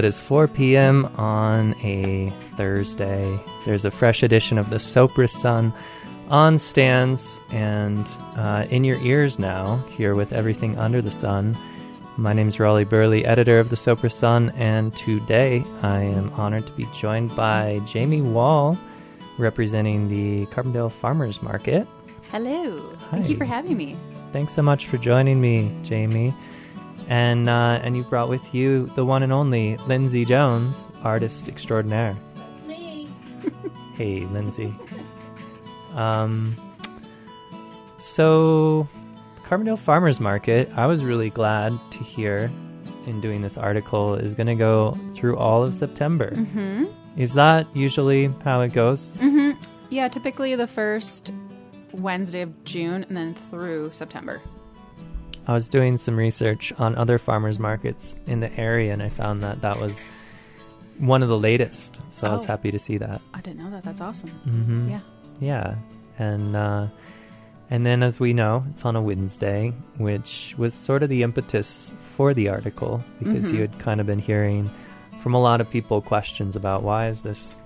it is 4 p.m. on a Thursday. There's a fresh edition of the Sopris Sun on stands and uh, in your ears now, here with everything under the sun. My name is Raleigh Burleigh, editor of the Sopris Sun, and today I am honored to be joined by Jamie Wall, representing the Carbondale Farmers Market. Hello. Thank you for having me. Thanks so much for joining me, Jamie. And uh, and you've brought with you the one and only Lindsay Jones, artist extraordinaire. That's Me. Hey, Lindsay. Um, so, Carbondale Farmers Market, I was really glad to hear in doing this article, is going to go through all of September. Mm-hmm. Is that usually how it goes? Mm-hmm. Yeah, typically the first Wednesday of June and then through September. I was doing some research on other farmers markets in the area, and I found that that was one of the latest. So I was Oh. happy to see that. I didn't know that. That's awesome. hmm Yeah. yeah, and uh, and then as we know, it's on a Wednesday, which was sort of the impetus for the article because Mhm. you had kind of been hearing from a lot of people questions about why is this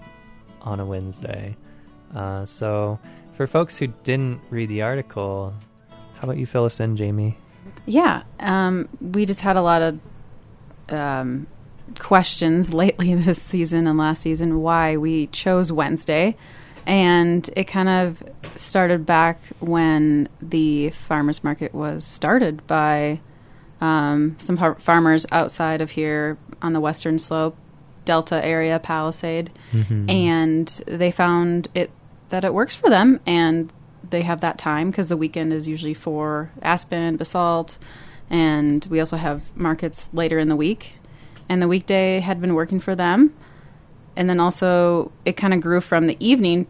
on a Wednesday. Uh, so for folks who didn't read the article, how about you fill us in, Jamie? Yeah. Um, we just had a lot of um, questions lately this season and last season why we chose Wednesday. And it kind of started back when the farmers market was started by um, some par- farmers outside of here on the western slope, Delta area, Palisade. Mm-hmm. and they found it that it works for them and they have that time because the weekend is usually for aspen basalt and we also have markets later in the week. And the weekday had been working for them. And then also it kind of grew from the evening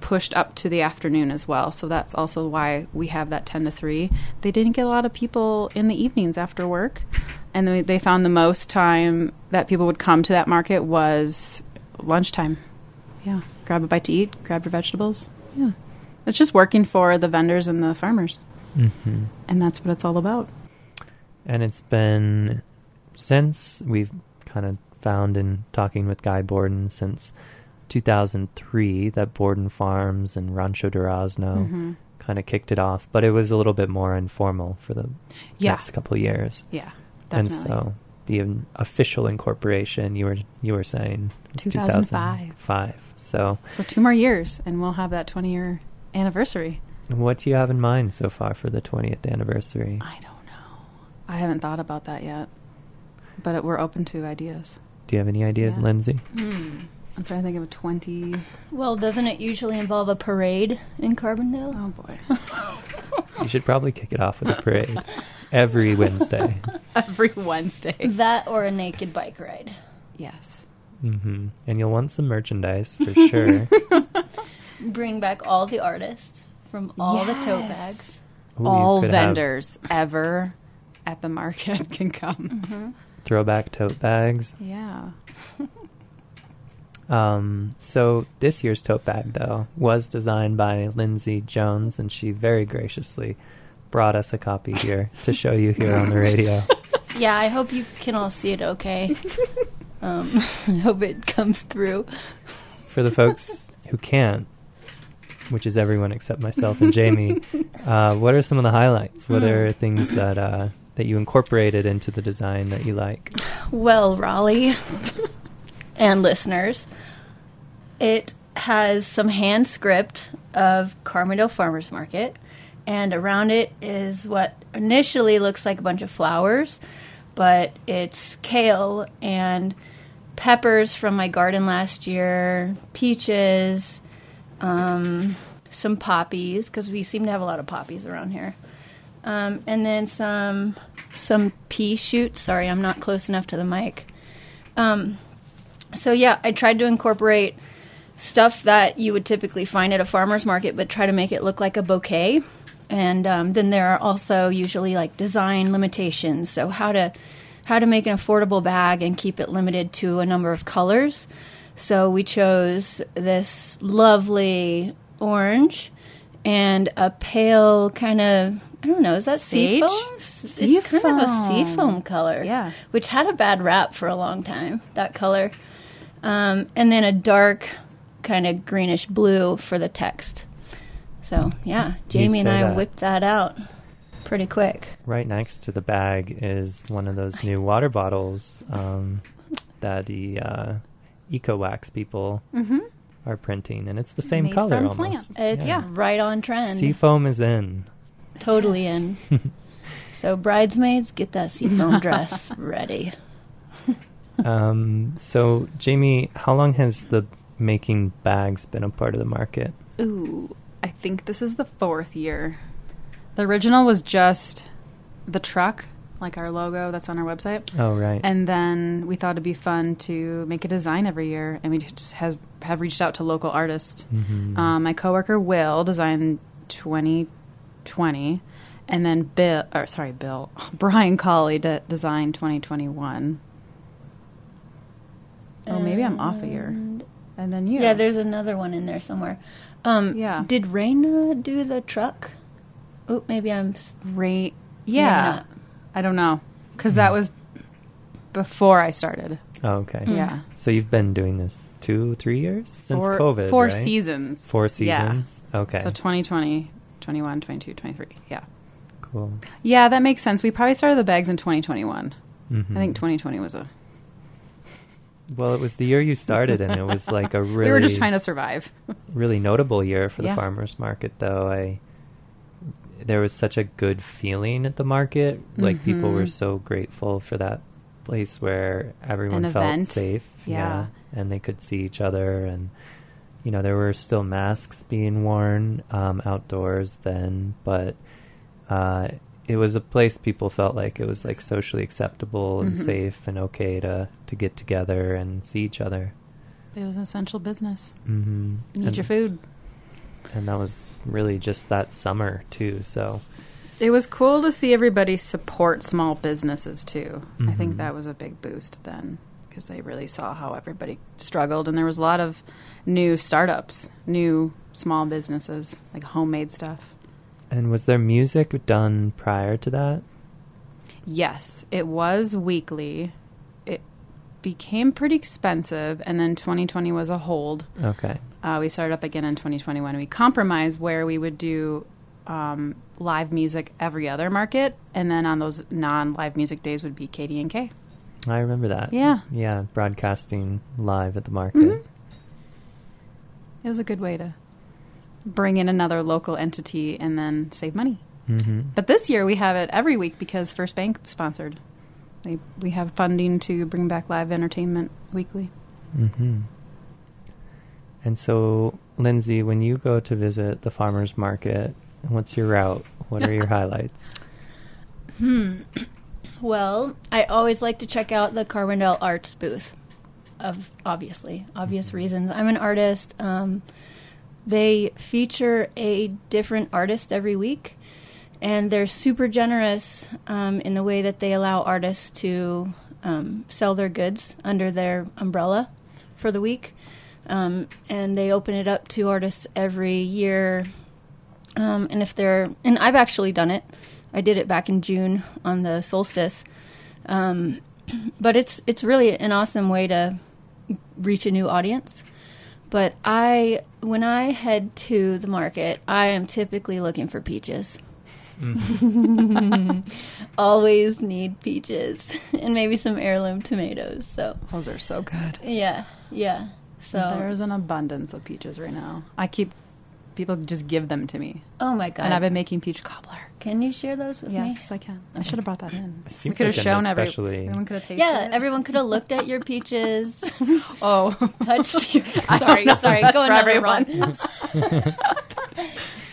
pushed up to the afternoon as well. So that's also why we have that 10 to 3 they didn't get a lot of people in the evenings after work. And they, they found the most time that people would come to that market was lunchtime. Yeah grab a bite to eat grab your vegetables. Yeah it's just working for the vendors and the farmers Mm-hmm. and that's what it's all about And it's been since we've kind of found in talking with Guy Borden since 2003 that Borden Farms and Rancho Durazno Mhm. kind of kicked it off, but it was a little bit more informal for the yeah next couple of years. yeah And so the official incorporation you were you were saying 2005. 2005. So so two more years and we'll have that 20 year anniversary what do you have in mind so far for the 20th anniversary? i don't know i haven't thought about that yet but it, we're open to ideas Do you have any ideas, Yeah. Lindsay? Hmm. i'm trying to think of a 20 Well, doesn't it usually involve a parade in Carbondale? oh boy You should probably kick it off with a parade every Wednesday. every wednesday That or a naked bike ride. yes Mm-hmm. And you'll want some merchandise for sure. Bring back all the artists from all the tote bags. Ooh, all could have vendors ever at the market can come throwback tote bags. yeah Um, so this year's tote bag, though, was designed by Lindsay Jones, and she very graciously brought us a copy here to show you here on the radio. Yeah, I hope you can all see it okay. um, I hope it comes through. For the folks who can't, which is everyone except myself and Jamie, uh, what are some of the highlights? What are things that uh, that you incorporated into the design that you like? Well, Raleigh and listeners, it has some hand script of Carbondale Farmers Market, and around it is what initially looks like a bunch of flowers, but it's kale and peppers from my garden last year, peaches, um, some poppies because we seem to have a lot of poppies around here, um, and then some some pea shoots. Sorry, I'm not close enough to the mic. Um, so yeah, I tried to incorporate stuff that you would typically find at a farmer's market, but try to make it look like a bouquet. And um, then there are also usually like design limitations. So how to how to make an affordable bag and keep it limited to a number of colors. So we chose this lovely orange and a pale kind of I don't know. Is that Sage? seafoam? S- It's kind of a Seafoam. seafoam color. Yeah. Which had a bad rap for a long time, that color. Um, and then a dark, kind of greenish blue for the text. So, yeah, Jamie and I that. whipped that out pretty quick. Right next to the bag is one of those new water bottles um, that the uh, Eco Wax people Mm-hmm. are printing, and it's the same Made color almost. plants. It's Yeah. right on trend. Seafoam is in. Totally Yes. in. so, bridesmaids, get that seafoam dress ready. Um, so, Jamie, how long has the making bags been a part of the market? Ooh, I think this is the fourth year. The original was just the truck, like our logo that's on our website. Oh, right. And then we thought it'd be fun to make a design every year, and we just have, have reached out to local artists. Mhm. Um, my coworker Will designed 2020, and then Bill, or sorry, Bill, Brian Colley de- designed 2021. Oh, maybe I'm off a year. And- And then you. Yeah, there's another one in there somewhere. Um, Yeah. Did Raina do the truck? Oh, maybe I'm. s- Right. maybe Yeah. Not. I don't know. Because that was before I started. oh, okay. Yeah. So, you've been doing this two, three years since four, COVID, Four right? seasons. Four Yeah. seasons? Okay. So 2020, 21, 22, 23. Yeah. cool. Yeah, that makes sense. We probably started the bags in 2021. Mhm. I think 2020 was a. Well, it was the year you started, and it was like a really we were just trying to survive. really notable year for the Yeah. farmers market though i there was such a good feeling at the market like people were Mhm. so grateful for that place where everyone felt safe Yeah. and they could see each other and you know there were still masks being worn um, outdoors then but uh, it was a place people felt like it was like socially acceptable and Mhm. safe and okay to to get together and see each other It was an essential business. mm-hmm. Need your food. And that was really just that summer too so It was cool to see everybody support small businesses too. I think Mhm. that was a big boost then because they really saw how everybody struggled, and there was a lot of new startups, new small businesses, like homemade stuff. and was there music done prior to that Yes, it was weekly. Became pretty expensive, and then 2020 was a hold. okay Uh, we started up again in 2021. We compromised where we would do um, live music every other market, and then on those non-live music days would be KDNK. i remember that Yeah. yeah broadcasting live at the market Mhm. It was a good way to bring in another local entity and then save money. mm-hmm. But this year we have it every week because First Bank sponsored. They, we have funding to bring back live entertainment weekly. Mm-hmm. and so lindsay when you go to visit the farmers market what's your route what are your highlights Hmm. Well, I always like to check out the Carbondale Arts booth. Of obviously obvious reasons. I'm an artist. Um, they feature a different artist every week, and they're super generous um, in the way that they allow artists to um, sell their goods under their umbrella for the week. Um, and they open it up to artists every year. Um, and if they're, and I've actually done it. I did it back in June on the solstice. Um, but it's it's really an awesome way to reach a new audience. But I, when I head to the market, I am typically looking for peaches. Always need peaches and maybe some heirloom tomatoes. So Those are so good. yeah, yeah. So There's an abundance of peaches right now. I keep people just give them to me, oh my god, and I've been making peach cobbler. can you share those with me? Yes, I can. I should have brought that in. It We could have like an shown every, everyone. Could have tasted Yeah, it. everyone could have looked at your peaches, Oh, touched your. Sorry, sorry. That's Go for another everyone. run.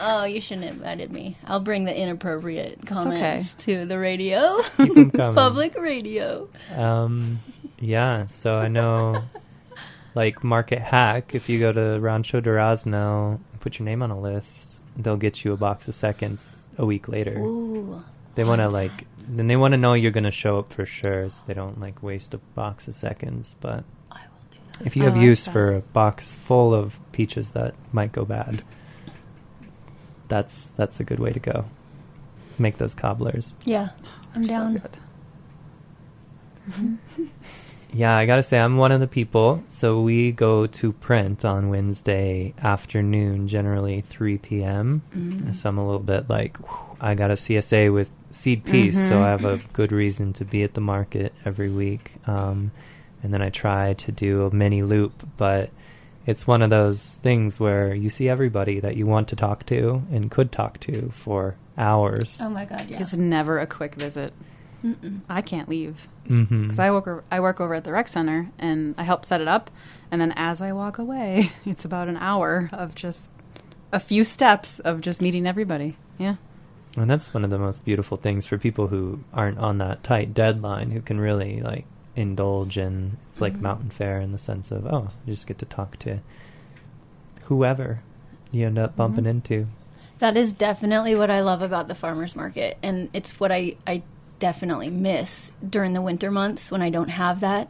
Oh, you shouldn't have invited me. I'll bring the inappropriate comments to the radio, Keep 'em coming. public radio. Um, yeah, so I know, like Market Hack, if you go to Rancho Durazno and put your name on a list, they'll get you a box of seconds a week later. Ooh, they want to like, then they want to know you're going to show up for sure, so they don't like waste a box of seconds. But I will do that. if you I have like use that. for a box full of peaches that might go bad, that's that's a good way to go. make those cobblers. Yeah, I'm So down. good. Yeah, I gotta say, I'm one of the people. So we go to print on Wednesday afternoon, generally 3 p.m. Mm-hmm. So I'm a little bit like, whew, I got a CSA with seed piece, so Mhm. I have a good reason to be at the market every week. Um, and then I try to do a mini loop, but it's one of those things where you see everybody that you want to talk to and could talk to for hours. Oh my god, yeah. It's never a quick visit. Mm-mm. I can't leave mm-hmm. because I work o- I work over at the rec center and I help set it up, and then as I walk away, it's about an hour of just a few steps of just meeting everybody. Yeah, And that's one of the most beautiful things for people who aren't on that tight deadline, who can really like indulge in. It's like Mhm. mountain fair in the sense of oh, you just get to talk to whoever you end up bumping Mhm. into. That is definitely what I love about the farmers market, and it's what I I definitely miss during the winter months when I don't have that.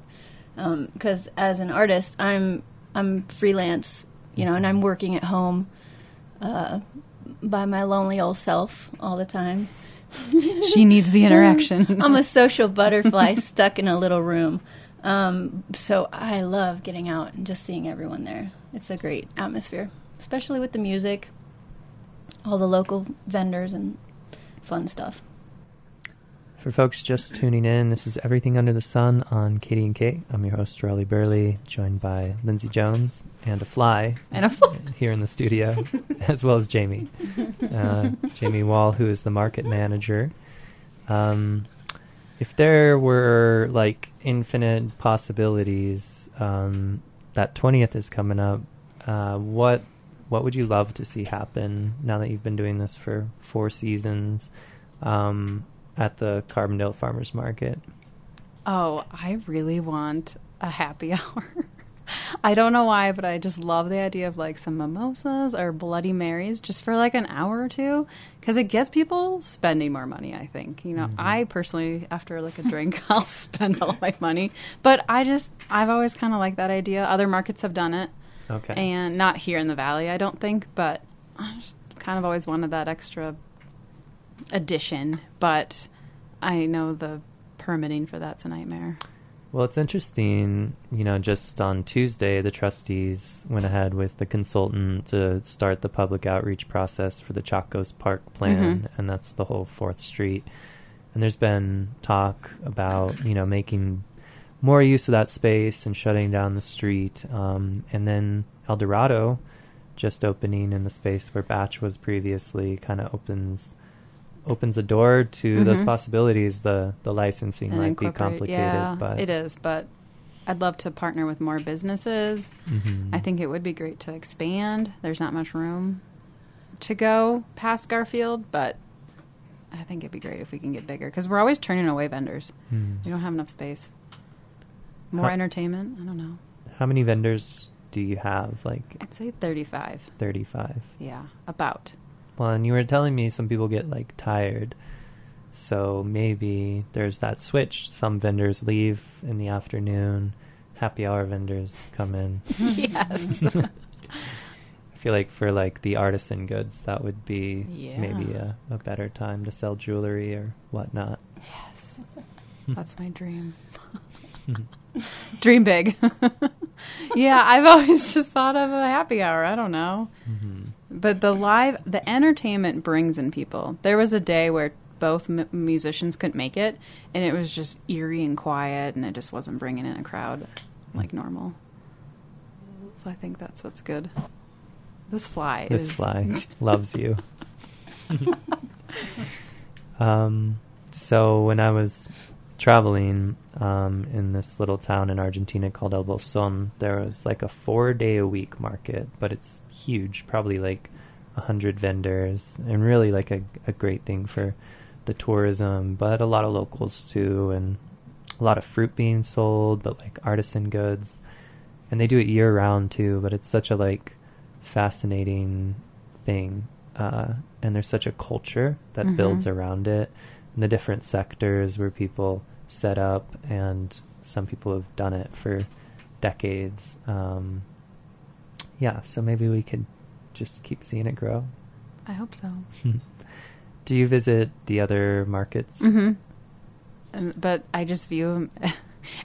Because as an artist, I'm I'm freelance, you know, and I'm working at home uh, by my lonely old self all the time. She needs the interaction. I'm a social butterfly stuck in a little room. Um, so I love getting out and just seeing everyone there. It's a great atmosphere, especially with the music, all the local vendors, and fun stuff. For folks just tuning in, this is Everything Under the Sun on KDNK. I'm your host, Raleigh Burleigh, joined by Lindsay Jones and a fly. And a fly. Here in the studio, as well as Jamie. Uh, Jamie Wall, who is the market manager. Um, if there were like infinite possibilities, um, that 20th is coming up, uh, what what would you love to see happen now that you've been doing this for four seasons um, at the Carbondale Farmers Market? Oh, I really want a happy hour. I don't know why, but I just love the idea of like some mimosas or Bloody Marys just for like an hour or two because it gets people spending more money. I think you know. Mhm. I personally, after like a drink, I'll spend all my money. But I just, I've always kind of liked that idea. Other markets have done it, Okay. and not here in the valley, I don't think. But I just kind of always wanted that extra addition. But I know the permitting for that's a nightmare. Well, it's interesting. You know, just on Tuesday, the trustees went ahead with the consultant to start the public outreach process for the Chacos Park plan, Mhm. and that's the whole Fourth Street. And there's been talk about you know making more use of that space and shutting down the street, um, and then El Dorado just opening in the space where Batch was previously kind of opens opens a door to those Mhm. possibilities. The the licensing and might be complicated, yeah, but it is. But I'd love to partner with more businesses. Mhm. I think it would be great to expand. There's not much room to go past Garfield, but I think it'd be great if we can get bigger because we're always turning away vendors. Hmm. We don't have enough space. More How- entertainment. I don't know. How many vendors do you have? Like I'd say 35. 35. Yeah, about. Well, and you were telling me some people get like tired. So maybe there's that switch. Some vendors leave in the afternoon. Happy hour vendors come in. yes. I feel like for like the artisan goods, that would be maybe a, a better time to sell jewelry or whatnot. yes. That's my dream. Dream big. yeah, I've always just thought of a happy hour. I don't know. Mhm. But the live, the entertainment brings in people. There was a day where both m- musicians couldn't make it, and it was just eerie and quiet, and it just wasn't bringing in a crowd like normal. So I think that's what's good. This fly This is fly loves you. um, so when I was traveling um, in this little town in Argentina called El Bolson, there was like a four day a week market, but it's huge, probably like a hundred vendors, and really like a, a great thing for the tourism, but a lot of locals too, and a lot of fruit being sold, but like artisan goods, and they do it year round too. But it's such a like fascinating thing, uh, and there's such a culture that Mhm. builds around it, the different sectors where people set up, and some people have done it for decades. Um, yeah, so maybe we could just keep seeing it grow. I hope so. Do you visit the other markets? Mm-hmm. And, but I just view them.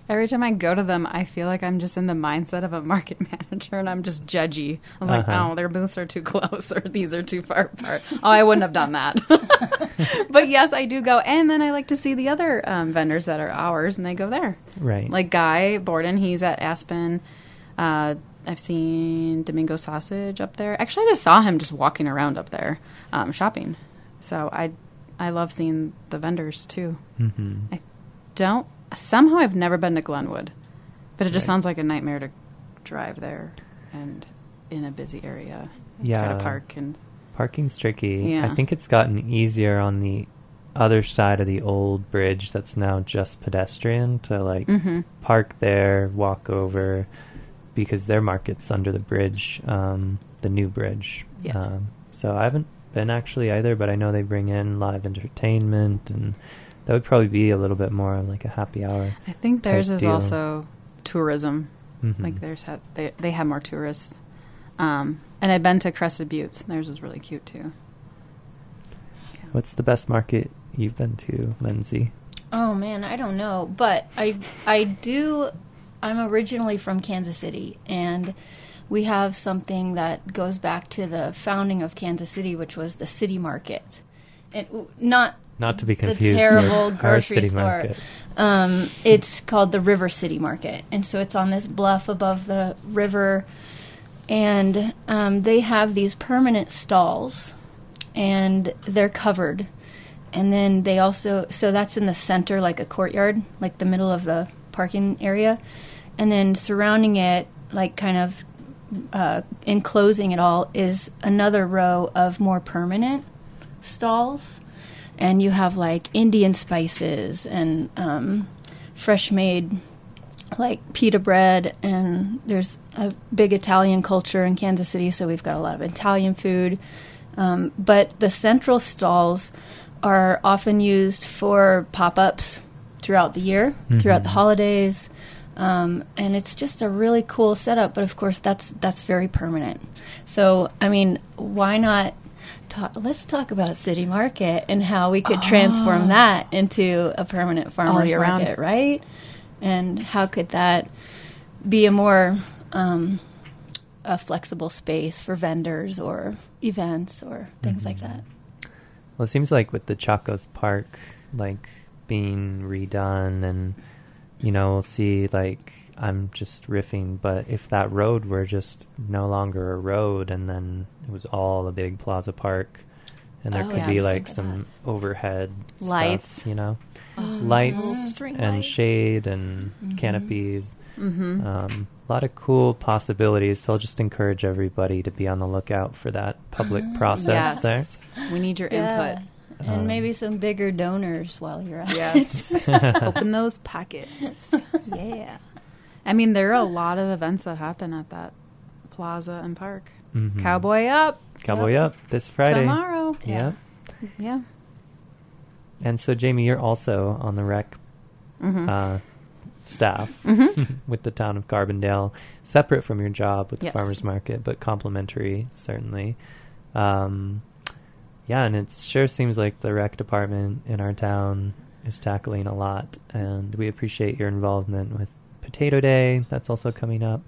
Every time I go to them, I feel like I'm just in the mindset of a market manager, and I'm just judgy. I was like, Uh-huh. "Oh, their booths are too close, or these are too far apart." oh, I wouldn't have done that. but yes, I do go, and then I like to see the other um, vendors that are ours, and they go there. Right. Like Guy Borden, he's at Aspen. Uh, I've seen Domingo Sausage up there. Actually, I just saw him just walking around up there, um, shopping. So I, I love seeing the vendors too. hmm I don't. Somehow, I've never been to Glenwood, but it just Right. sounds like a nightmare to drive there and in a busy area. and try to park and Parking's tricky. Yeah. I think it's gotten easier on the other side of the old bridge that's now just pedestrian to like Mhm. park there, walk over, because their market's under the bridge, um, the new bridge. Yeah. Um, so I haven't been actually either, but I know they bring in live entertainment, and that would probably be a little bit more like a happy hour. I think theirs is deal. also tourism. Mhm. Like theirs had they they have more tourists. Um, and I've been to Crested Buttes. Theirs was really cute too. Yeah. What's the best market you've been to, Lindsay? Oh man, I don't know, but I I do. I'm originally from Kansas City, and we have something that goes back to the founding of Kansas City, which was the city market, and not Not to be the confused terrible with our grocery city store. market. Um, it's called the River City Market, and so it's on this bluff above the river, and um, they have these permanent stalls, and they're covered, and then they also so that's in the center, like a courtyard, like the middle of the parking area, and then surrounding it, like kind of uh, enclosing it all, is another row of more permanent stalls and you have like Indian spices and um, fresh made like pita bread. And there's a big Italian culture in Kansas City so we've got a lot of Italian food. Um, but the central stalls are often used for pop-ups throughout the year throughout the holidays. Um, and it's just a really cool setup but of course that's that's very permanent. So I mean why not talk, let's talk about city market and how we could transform Oh. that into a permanent farmers market, right? And how could that be a more um, a flexible space for vendors or events or things like Mhm. that? Well, it seems like with the Chacos Park, like being redone, and you know, we'll see. Like I'm just riffing, but if that road were just no longer a road, and then it was all a big plaza park, and there Oh, could be like Look at some overhead stuff, Lights. you know, Mm. lights and lights. shade and Mhm. canopies. Mm-hmm. Um, a lot of cool possibilities. So I'll just encourage everybody to be on the lookout for that public process yes. there. We need your input. And Um, maybe some bigger donors while you're at Yes. it. Open those pockets. yeah. I mean, there are a lot of events that happen at that plaza and park. Mhm. Cowboy up Cowboy Yep. Up this Friday. tomorrow. Yeah. Yeah. And so, Jamie, you're also on the rec Mm-hmm. uh, staff Mhm. with the town of Carbondale, separate from your job with the Yes. farmers market, but complementary, certainly. Um, yeah, and it sure seems like the rec department in our town is tackling a lot, and we appreciate your involvement with Potato Day. That's also coming up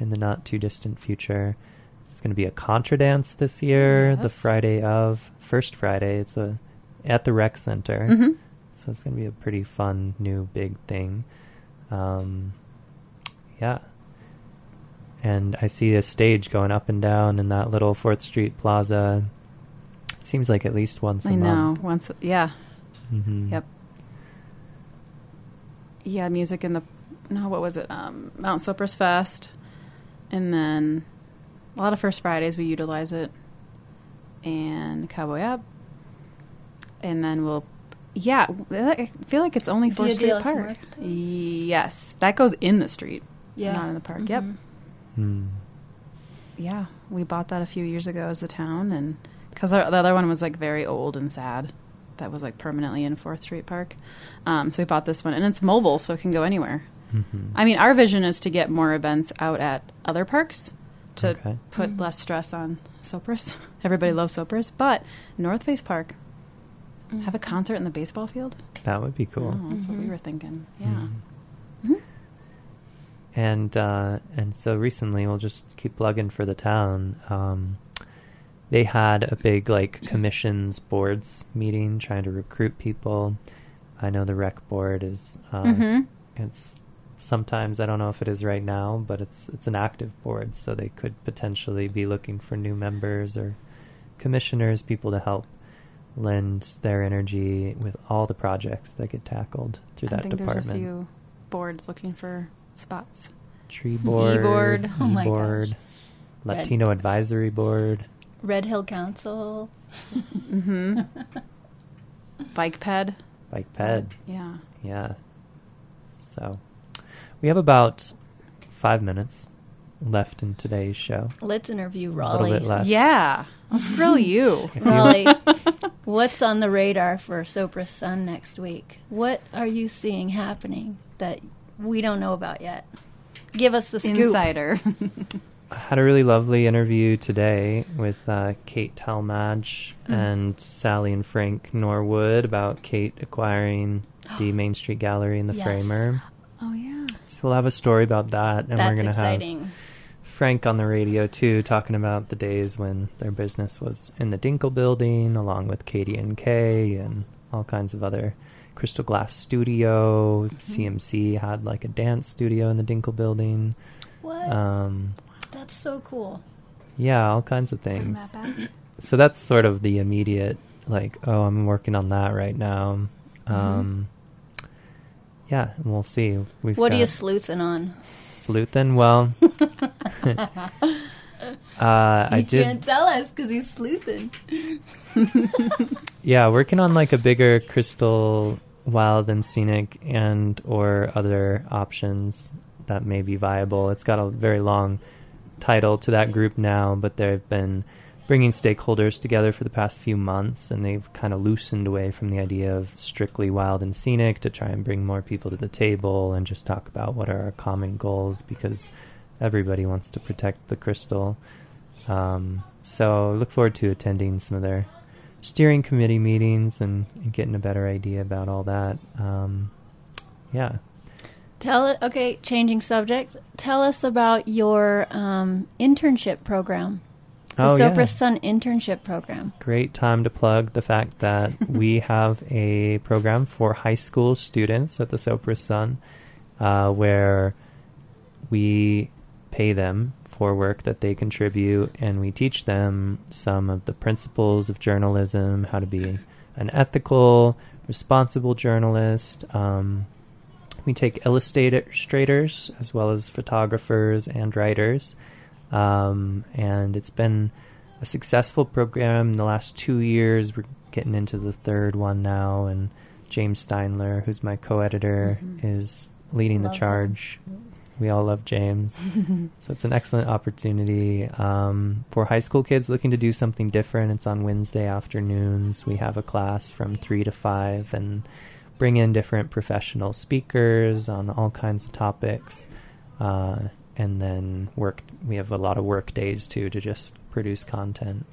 in the not too distant future. It's going to be a contra dance this year, the Friday of first Friday. It's a at the rec center, Mhm. so it's going to be a pretty fun new big thing. Um, yeah, and I see a stage going up and down in that little Fourth Street Plaza. Seems like at least once a I know. month. Once, yeah, hmm Yep. yeah. Music in the no, what was it? Um, Mount Cypress Fest, and then a lot of First Fridays we utilize it, and Cowboy Up, and then we'll. Yeah, I feel like it's only Dia Fourth Street los Park. Muertos? Yes, that goes in the street, Yeah. not in the park. Yep. Mhm. Hmm. Yeah, we bought that a few years ago as the town, and because the other one was like very old and sad, that was like permanently in Fourth Street Park. Um, so we bought this one, and it's mobile, so it can go anywhere. Mhm. I mean, our vision is to get more events out at other parks to Okay. put less stress on Sopris. Everybody loves Sopris, but North Face Park, Have a concert in the baseball field? That would be cool. Oh, that's what we Mhm. were thinking. Yeah. Mhm. And uh, and so recently, we'll just keep plugging for the town. Um, they had a big like commissions boards meeting trying to recruit people. I know the rec board is. Uh. It's sometimes I don't know if it is right now, but it's it's an active board, so they could potentially be looking for new members or commissioners, people to help lend their energy with all the projects that get tackled through I that think department. there's a few boards looking for spots. Tree board, E-board. Oh my E-board, gosh. Latino advisory board. Red Hill Council. Mm-hmm. Bike ped. Bike ped. Yeah. Yeah. So we have about five minutes left in today's show. Let's interview Raleigh. A Raleigh. little bit less. Yeah. Let's grill you. Raleigh, what's on the radar for Sopris Sun next week? What are you seeing happening that we don't know about yet? Give us the scoop. Insider. I had a really lovely interview today with uh, Kate Talmadge Mm. and Sally and Frank Norwood about Kate acquiring the Main Street Gallery in the Yes. Framer. oh yeah. So we'll have a story about that, and That's we're going to have. Frank on the radio too, talking about the days when their business was in the Dinkel building, along with KDNK and all kinds of other Crystal Glass Studio. CMC had like a dance studio in the Dinkel building. What? Um, That's so cool. yeah, all kinds of things. that. So that's sort of the immediate, like, oh, I'm working on that right now. Mm-hmm. Yeah, we'll see. We've what are you sleuthing on? Sleuthing? Well, uh, I did. can't tell us because he's sleuthing. Yeah, working on like a bigger crystal wild and scenic and or other options that may be viable. It's got a very long title to that group now, but there have been bringing stakeholders together for the past few months and they've kind of loosened away from the idea of strictly wild and scenic to try and bring more people to the table and just talk about what are our common goals because everybody wants to protect the crystal. Um, so look forward to attending some of their steering committee meetings and, and getting a better idea about all that. Um, yeah. Tell it. Okay, changing subject. Tell us about your um, internship program. The Oh, Sopra yeah. Sun internship program. Great time to plug the fact that we have a program for high school students at the Sopris Sun uh, where we pay them for work that they contribute and we teach them some of the principles of journalism, how to be an ethical, responsible journalist. Um, we take illustrators as well as photographers and writers. Um, and it's been a successful program in the last two years. We're getting into the third one now, and James Steindler, who's my co-editor, Mhm. is leading Love the him. charge. We all love James, so it's an excellent opportunity um, for high school kids looking to do something different. It's on Wednesday afternoons. We have a class from three to five, and bring in different professional speakers on all kinds of topics. Uh, and then work. We have a lot of work days too to just produce content.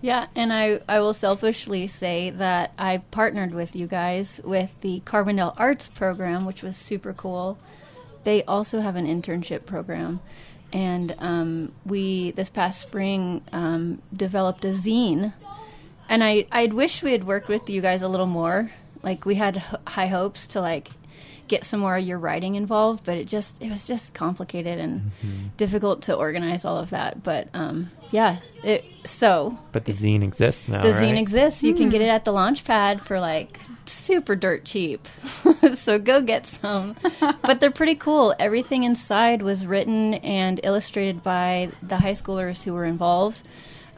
Yeah, and I, I will selfishly say that I partnered with you guys with the Carbondale Arts program, which was super cool. They also have an internship program. And um, we, this past spring, um, developed a zine. And I, I'd wish we had worked with you guys a little more. Like, we had h- high hopes to, like, get some more of your writing involved, but it just, it was just complicated and difficult to organize all of that. But um, yeah, it, so But the zine exists now. the right? zine exists. You can get it at the launch pad for like super dirt cheap. so go get some. but they're pretty cool. Everything inside was written and illustrated by the high schoolers who were involved.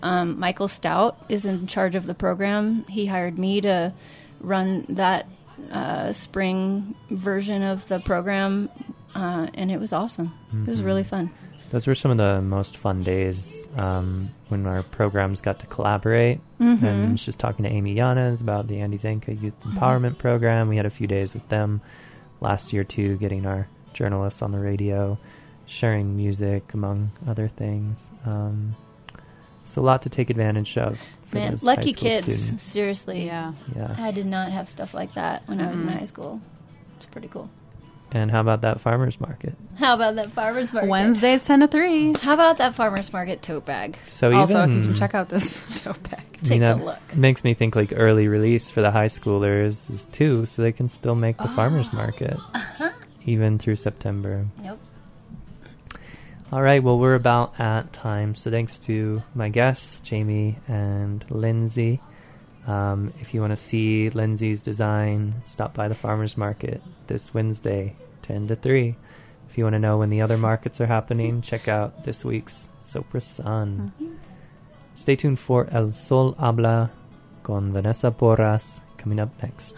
Um, Michael Stout is in charge of the program. He hired me to run that uh, spring version of the program, uh, and it was awesome. It was Mhm. really fun. Those were some of the most fun days um, when our programs got to collaborate. Mhm. And I was just talking to Amy Yanes about the Andy Zanca Youth Mm-hmm. Empowerment Program. We had a few days with them last year too, getting our journalists on the radio, sharing music among other things. Um, So a lot to take advantage of. For Man, lucky high kids. Students. Seriously. Yeah. Yeah. I did not have stuff like that when I was in Mhm. high school. It's pretty cool. And how about that farmers market? How about that farmer's market? Wednesdays 10 to 3. How about that farmer's market tote bag? So Also, if you can check out this tote bag. I Take mean, a look. Makes me think like early release for the high schoolers is two, so they can still make the farmers market Uh-huh. even through September. Yep. All right, well, we're about at time. So thanks to my guests, Jamie and Lindsay. Um, if you want to see Lindsay's design, stop by the farmers market this Wednesday, 10 to 3. If you want to know when the other markets are happening, check out this week's Sopris Sun. Stay tuned for El Sol Habla con Vanessa Porras coming up next.